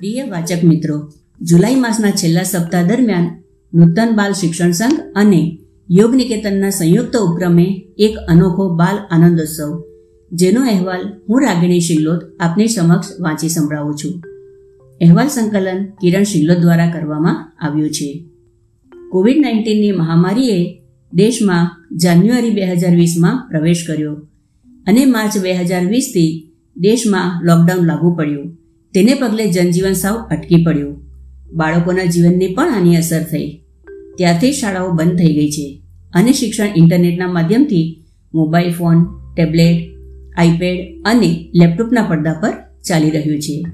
પ્રિય વાચક મિત્રો, જુલાઈ માસના છેલ્લા સપ્તાહ દરમિયાન નૂતન બાલ શિક્ષણ સંઘ અને યોગ નિકેતનના સંયુક્ત ઉપક્રમે એક અનોખો બાલ આનંદોત્સવ, જેનો અહેવાલ હું રાગિણી શિલ્લોદ આપની સમક્ષ વાંચી સંભળાવું છું. અહેવાલ સંકલન કિરણ શિલ્લોદ દ્વારા કરવામાં આવ્યું છે. કોવિડ નાઇન્ટીનની મહામારીએ દેશમાં જાન્યુઆરી બે હજાર વીસમાં પ્રવેશ કર્યો અને માર્ચ બે હજાર વીસથી દેશમાં લોકડાઉન લાગુ પડ્યું. તેને પગલે જનજીવન સાવ અટકી પડ્યું. બાળકોના જીવનને પણ આની અસર થઈ. ત્યારથી શાળાઓ બંધ થઈ ગઈ છે અને શિક્ષણ ઇન્ટરનેટના માધ્યમથી મોબાઈલ ફોન, ટેબ્લેટ, આઈપેડ અને લેપટોપના પડદા પર ચાલી રહ્યું છે.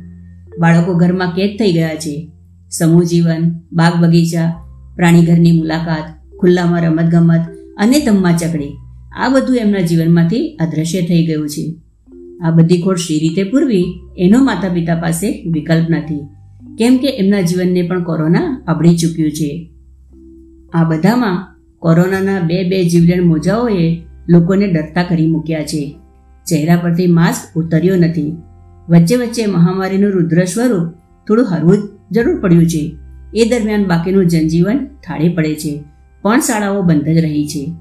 બાળકો ઘરમાં કેદ થઈ ગયા છે. સમૂહ જીવન, બાગ બગીચા પ્રાણીઘરની મુલાકાત, ખુલ્લામાં રમતગમત અને તમ્મા ચકડી આ બધું એમના જીવનમાંથી અદ્રશ્ય થઈ ગયું છે. આ બધી ખોટ શી રીતે પૂરવી? એનો માતા પિતા પાસે વિકલ્પ નથી. કેમ કે એમના જીવનને પણ કોરોના આવડી ચૂક્યું છે. આ બધામાં કોરોનાના બે બે જીવલેણ મોજાઓએ લોકોને ડરતા કરી મૂક્યા છે. ચહેરા પરથી માસ્ક ઉતર્યો નથી. વચ્ચે વચ્ચે મહામારીનું રુદ્ર સ્વરૂપ થોડું હરવું જરૂર પડ્યું છે. એ દરમિયાન બાકીનું જનજીવન થાળે પડે છે. પણ શાળાઓ બંધ જ રહી છે.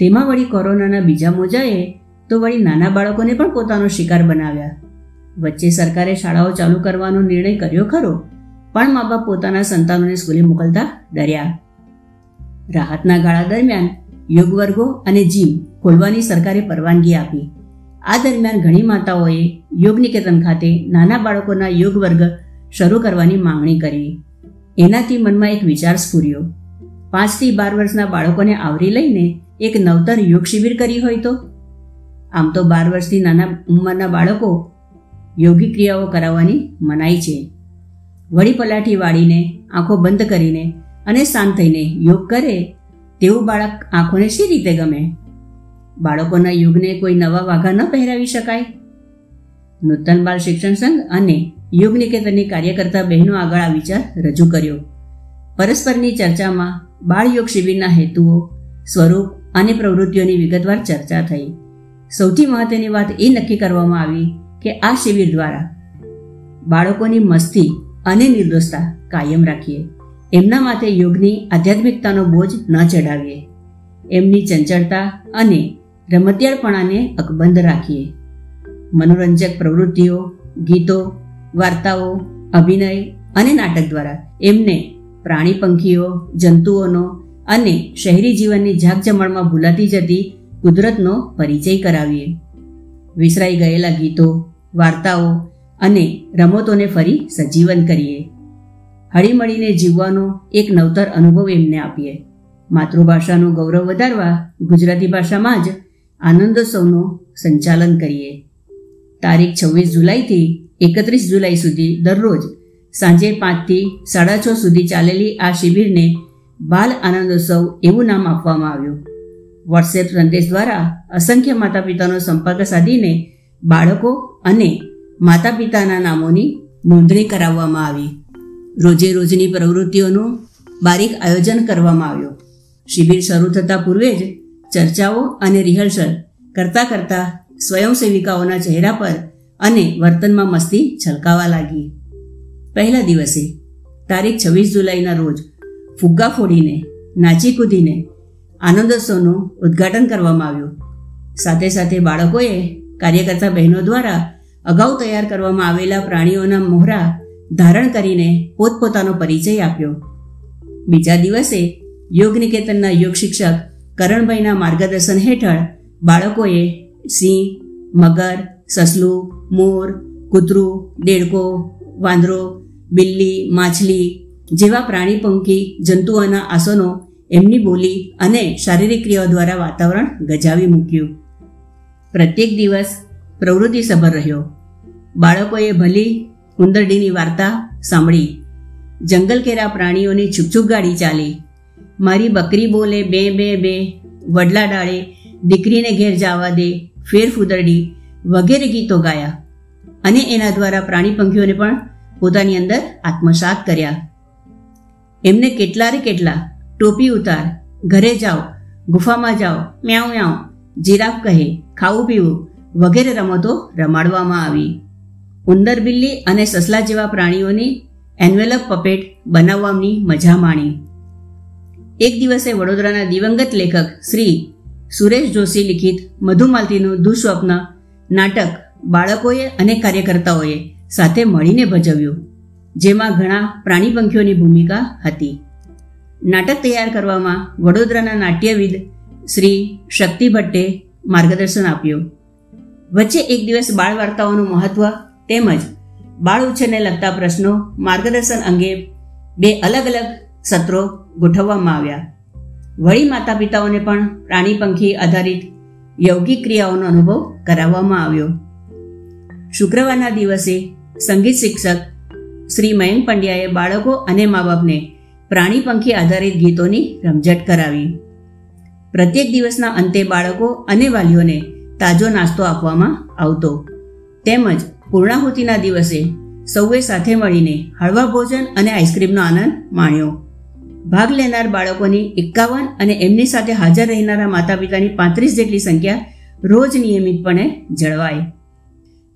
તેમાં વળી કોરોનાના બીજા મોજાએ તો વળી નાના બાળકોને પણ પોતાનો શિકાર બનાવ્યા. વચ્ચે સરકારે શાળાઓ ચાલુ કરવાનો નિર્ણય કર્યો ખરો, પણ મા બાપ પોતાના સંતાનોને સ્કૂલે મોકલતા ડર્યા. રાહતના ગાળા દરમિયાન યોગ વર્ગો અને જીમ ખોલવાની સરકારે પરવાનગી આપી. આ દરમિયાન ઘણી માતાઓએ યોગ નિકેતન ખાતે નાના બાળકોના યોગ વર્ગ શરૂ કરવાની માંગણી કરી. એનાથી મનમાં એક વિચાર સ્ફૂર્યો. પાંચથી બાર વર્ષના બાળકોને આવરી લઈને એક નવતર યોગ શિબિર કરી હોય તો? આમ તો બાર વર્ષથી નાના ઉંમરના બાળકો યોગી ક્રિયાઓ કરાવવાની મનાઈ છે. વળી પલાઠી વાળીને, આંખો બંધ કરીને અને શાંત થઈને યોગ કરે તેવું બાળક આંખોને શી રીતે ગમે? બાળકોના યોગને કોઈ નવા વાઘા ન પહેરાવી શકાય? નૂતન બાળ શિક્ષણ સંઘ અને યોગ નિકેતનની કાર્યકર્તા બહેનો આગળ આ વિચાર રજૂ કર્યો. પરસ્પરની ચર્ચામાં બાળ યોગ શિબિરના હેતુઓ, સ્વરૂપ અને પ્રવૃત્તિઓની વિગતવાર ચર્ચા થઈ. સૌથી મહત્વની વાત એ નક્કી કરવામાં આવી કે આ શિબિર દ્વારા બાળકોની મસ્તી અને નિર્દોષતા કાયમ રાખીએ. એમના માથે યોગની આધ્યાત્મિકતાનો બોજ ન ચડાવીએ એમની ચંચળતા અને રમતિયાળપણાને અકબંધ રાખીએ. મનોરંજક પ્રવૃત્તિઓ, ગીતો, વાર્તાઓ, અભિનય અને નાટક દ્વારા એમને પ્રાણી પંખીઓ જંતુઓનો અને શહેરી જીવનની ઝાકઝમણમાં ભૂલાતી જતી કુદરતનો પરિચય કરાવીએ. વિસરાઈ ગયેલા ગીતો, વાર્તાઓ અને રમતોને ફરી સજીવન કરીએ. હળીમળીને જીવવાનો એક નવતર અનુભવ એમને આપીએ. માતૃભાષાનું ગૌરવ વધારવા ગુજરાતી ભાષામાં જ આનંદોત્સવનું સંચાલન કરીએ. તારીખ છવ્વીસ જુલાઈથી એકત્રીસ જુલાઈ સુધી દરરોજ સાંજે પાંચથી સાડા છ સુધી ચાલેલી આ શિબિરને બાલ આનંદોત્સવ એવું નામ આપવામાં આવ્યું. વોટ્સએપ સંદેશ દ્વારા અસંખ્ય માતા પિતાનો સંપર્ક સાધીને બાળકો અને માતા પિતાના નામોની નોંધણી કરાવવામાં આવી. રોજે રોજની પ્રવૃત્તિઓનું બારીક આયોજન કરવામાં આવ્યું. શિબિર શરૂ થતાં પૂર્વે જ ચર્ચાઓ અને રિહર્સલ કરતાં કરતાં સ્વયંસેવિકાઓના ચહેરા પર અને વર્તનમાં મસ્તી છલકાવા લાગી. પહેલા દિવસે, તારીખ છવ્વીસ જુલાઈના રોજ, ફુગ્ગા ફોડીને, નાચી કૂદીને આનંદોત્સવનું ઉદ્ઘાટન કરવામાં આવ્યું. સાથે સાથે બાળકોએ કાર્યકર્તા બહેનો દ્વારા અગાઉ તૈયાર કરવામાં આવેલા પ્રાણીઓના મોહરા ધારણ કરીને પોતપોતાનો પરિચય આપ્યો. બીજા દિવસે યોગ નિકેતનના યોગ શિક્ષક કરણભાઈના માર્ગદર્શન હેઠળ બાળકોએ સિંહ, મગર, સસલું, મોર, કૂતરું, દેડકો, વાંદરો, બિલ્લી, માછલી જેવા પ્રાણી પંખી જંતુઓના આસનો એમની બોલી અને શારીરિક ક્રિયાઓ દ્વારા વાતાવરણ ગજાવી મૂક્યું. પ્રત્યેક દિવસ પ્રવૃત્તિ સભર રહ્યો. બાળકોએ ભલી ઉંદરડીની વાર્તા સાંભળી. જંગલ કેરા પ્રાણીઓની છુકછુક ગાડી ચાલી. મારી બકરી બોલે બે બે બે. વડલા ડાળે દીકરીને ઘેર જવા દે. ફેર ફૂદરડી. વગેરે ગીતો ગાયા. અને એના દ્વારા પ્રાણી પંખીઓને પણ પોતાની અંદર આત્મસાત કર્યા. એમને કેટલા રે કેટલા ટોપી ઉતાર, ઘરે જાઓ, ગુફામાં જાઓ, મ્યાઉ મ્યાઉ, જીરાફ કહે, ખાવું પીવું, વગેરે રમતો રમાડવામાં આવી. ઉંદર બિલ્લી અને સસલા જેવા પ્રાણીઓની એન્વેલપ પપેટ બનાવવાની મજા માણી. એક દિવસે વડોદરાના દિવંગત લેખક શ્રી સુરેશ જોશી લિખિત મધુમાલતીનું દુઃસ્વપ્ન, નાટક બાળકોએ અને કાર્યકર્તાઓએ સાથે મળીને ભજવ્યું, જેમાં ઘણા પ્રાણી પંખીઓની ભૂમિકા હતી. નાટક તૈયાર કરવામાં વડોદરાના નાટ્યવિદ શ્રી શક્તિ ભટ્ટે માર્ગદર્શન આપ્યું. વચ્ચે એક દિવસ બાળ વાર્તાઓનું મહત્વ તેમજ બાળ ઉછેરને લગતા પ્રશ્નો માર્ગદર્શન અંગે બે અલગ અલગ સત્રો ગોઠવવામાં આવ્યા. વળી માતા પિતાઓને પણ પ્રાણી પંખી આધારિત યૌગિક ક્રિયાઓનો અનુભવ કરાવવામાં આવ્યો. શુક્રવારના દિવસે સંગીત શિક્ષક શ્રી મયંક પંડ્યાએ બાળકો અને મા બાપને પ્રાણી પંખી આધારિત ગીતોની રમઝટ કરાવી. પ્રત્યેક દિવસના અંતે બાળકો અને વાલીઓને તાજો નાસ્તો આપવામાં આવતો. તેમજ પૂર્ણાહુતિના દિવસે સૌએ સાથે મળીને હળવા ભોજન અને આઈસ્ક્રીમનો આનંદ માણ્યો. ભાગ લેનાર બાળકોની એકાવન અને એમની સાથે હાજર રહેનારા માતા પિતાની પાંત્રીસ જેટલી સંખ્યા રોજ નિયમિતપણે જળવાય.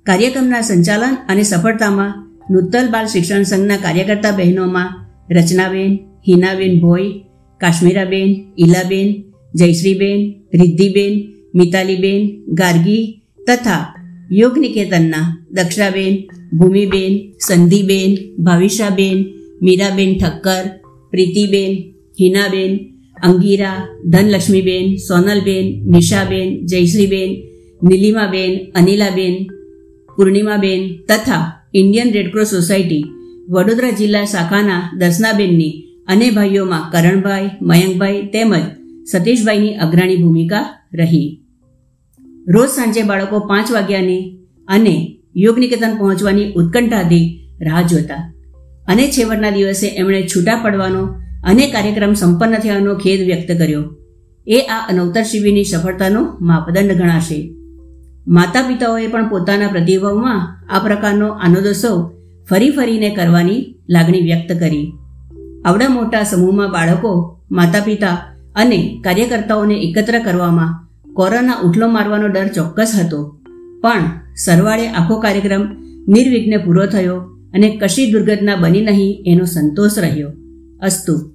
કાર્યક્રમના સંચાલન અને સફળતામાં નૂતલ બાળ શિક્ષણ સંઘના કાર્યકર્તા બહેનોમાં રચનાબેન હિનાબેન ભોઈ કાશ્મીરાબેન ઈલાબેન જયશ્રીબેન રિદ્ધિબેન મિતાલીબેન ગાર્ગી તથા યોગ નિકેતનના દક્ષાબેન ભૂમિબેન સંધિબેન ભાવિશાબેન મીરાબેન ઠક્કર પ્રીતિબેન હિનાબેન અંગીરા ધનલક્ષ્મીબેન સોનલબેન નિશાબેન જયશ્રીબેન નીલિમાબેન અનિલાબેન પૂર્ણિમાબેન તથા ઇન્ડિયન રેડક્રોસ સોસાયટી વડોદરા જિલ્લા શાખાના દર્શનાબેનની અને ભાઈઓમાં કરણભાઈ, મયંકભાઈ તેમજ સતીશભાઈની અગ્રણી ભૂમિકા રહી. રોજ સાંજે બાળકો પાંચ વાગ્યાની અને યોગ નિકેતન પહોંચવાની ઉત્કંઠાથી રાહ જોતા. અને છેવટના દિવસે એમણે છૂટા પડવાનો અને કાર્યક્રમ સંપન્ન થયાનો ખેદ વ્યક્ત કર્યો. એ આ અનવતર શિબિરની સફળતાનો માપદંડ ગણાશે. માતા પિતાઓએ પણ પોતાના પ્રતિભાવમાં આ પ્રકારનો આનંદોત્સવ ફરી ફરીને કરવાની લાગણી વ્યક્ત કરી. આવડા મોટા સમૂહમાં બાળકો માતા પિતા અને કાર્યકર્તાઓને એકત્ર કરવામાં કોરોના ઉઠલો મારવાનો ડર ચોક્કસ હતો. પણ સરવાળે આખો કાર્યક્રમ નિર્વિઘ્ને પૂરો થયો અને કશી દુર્ઘટના બની નહીં એનો સંતોષ રહ્યો. અસ્તુ.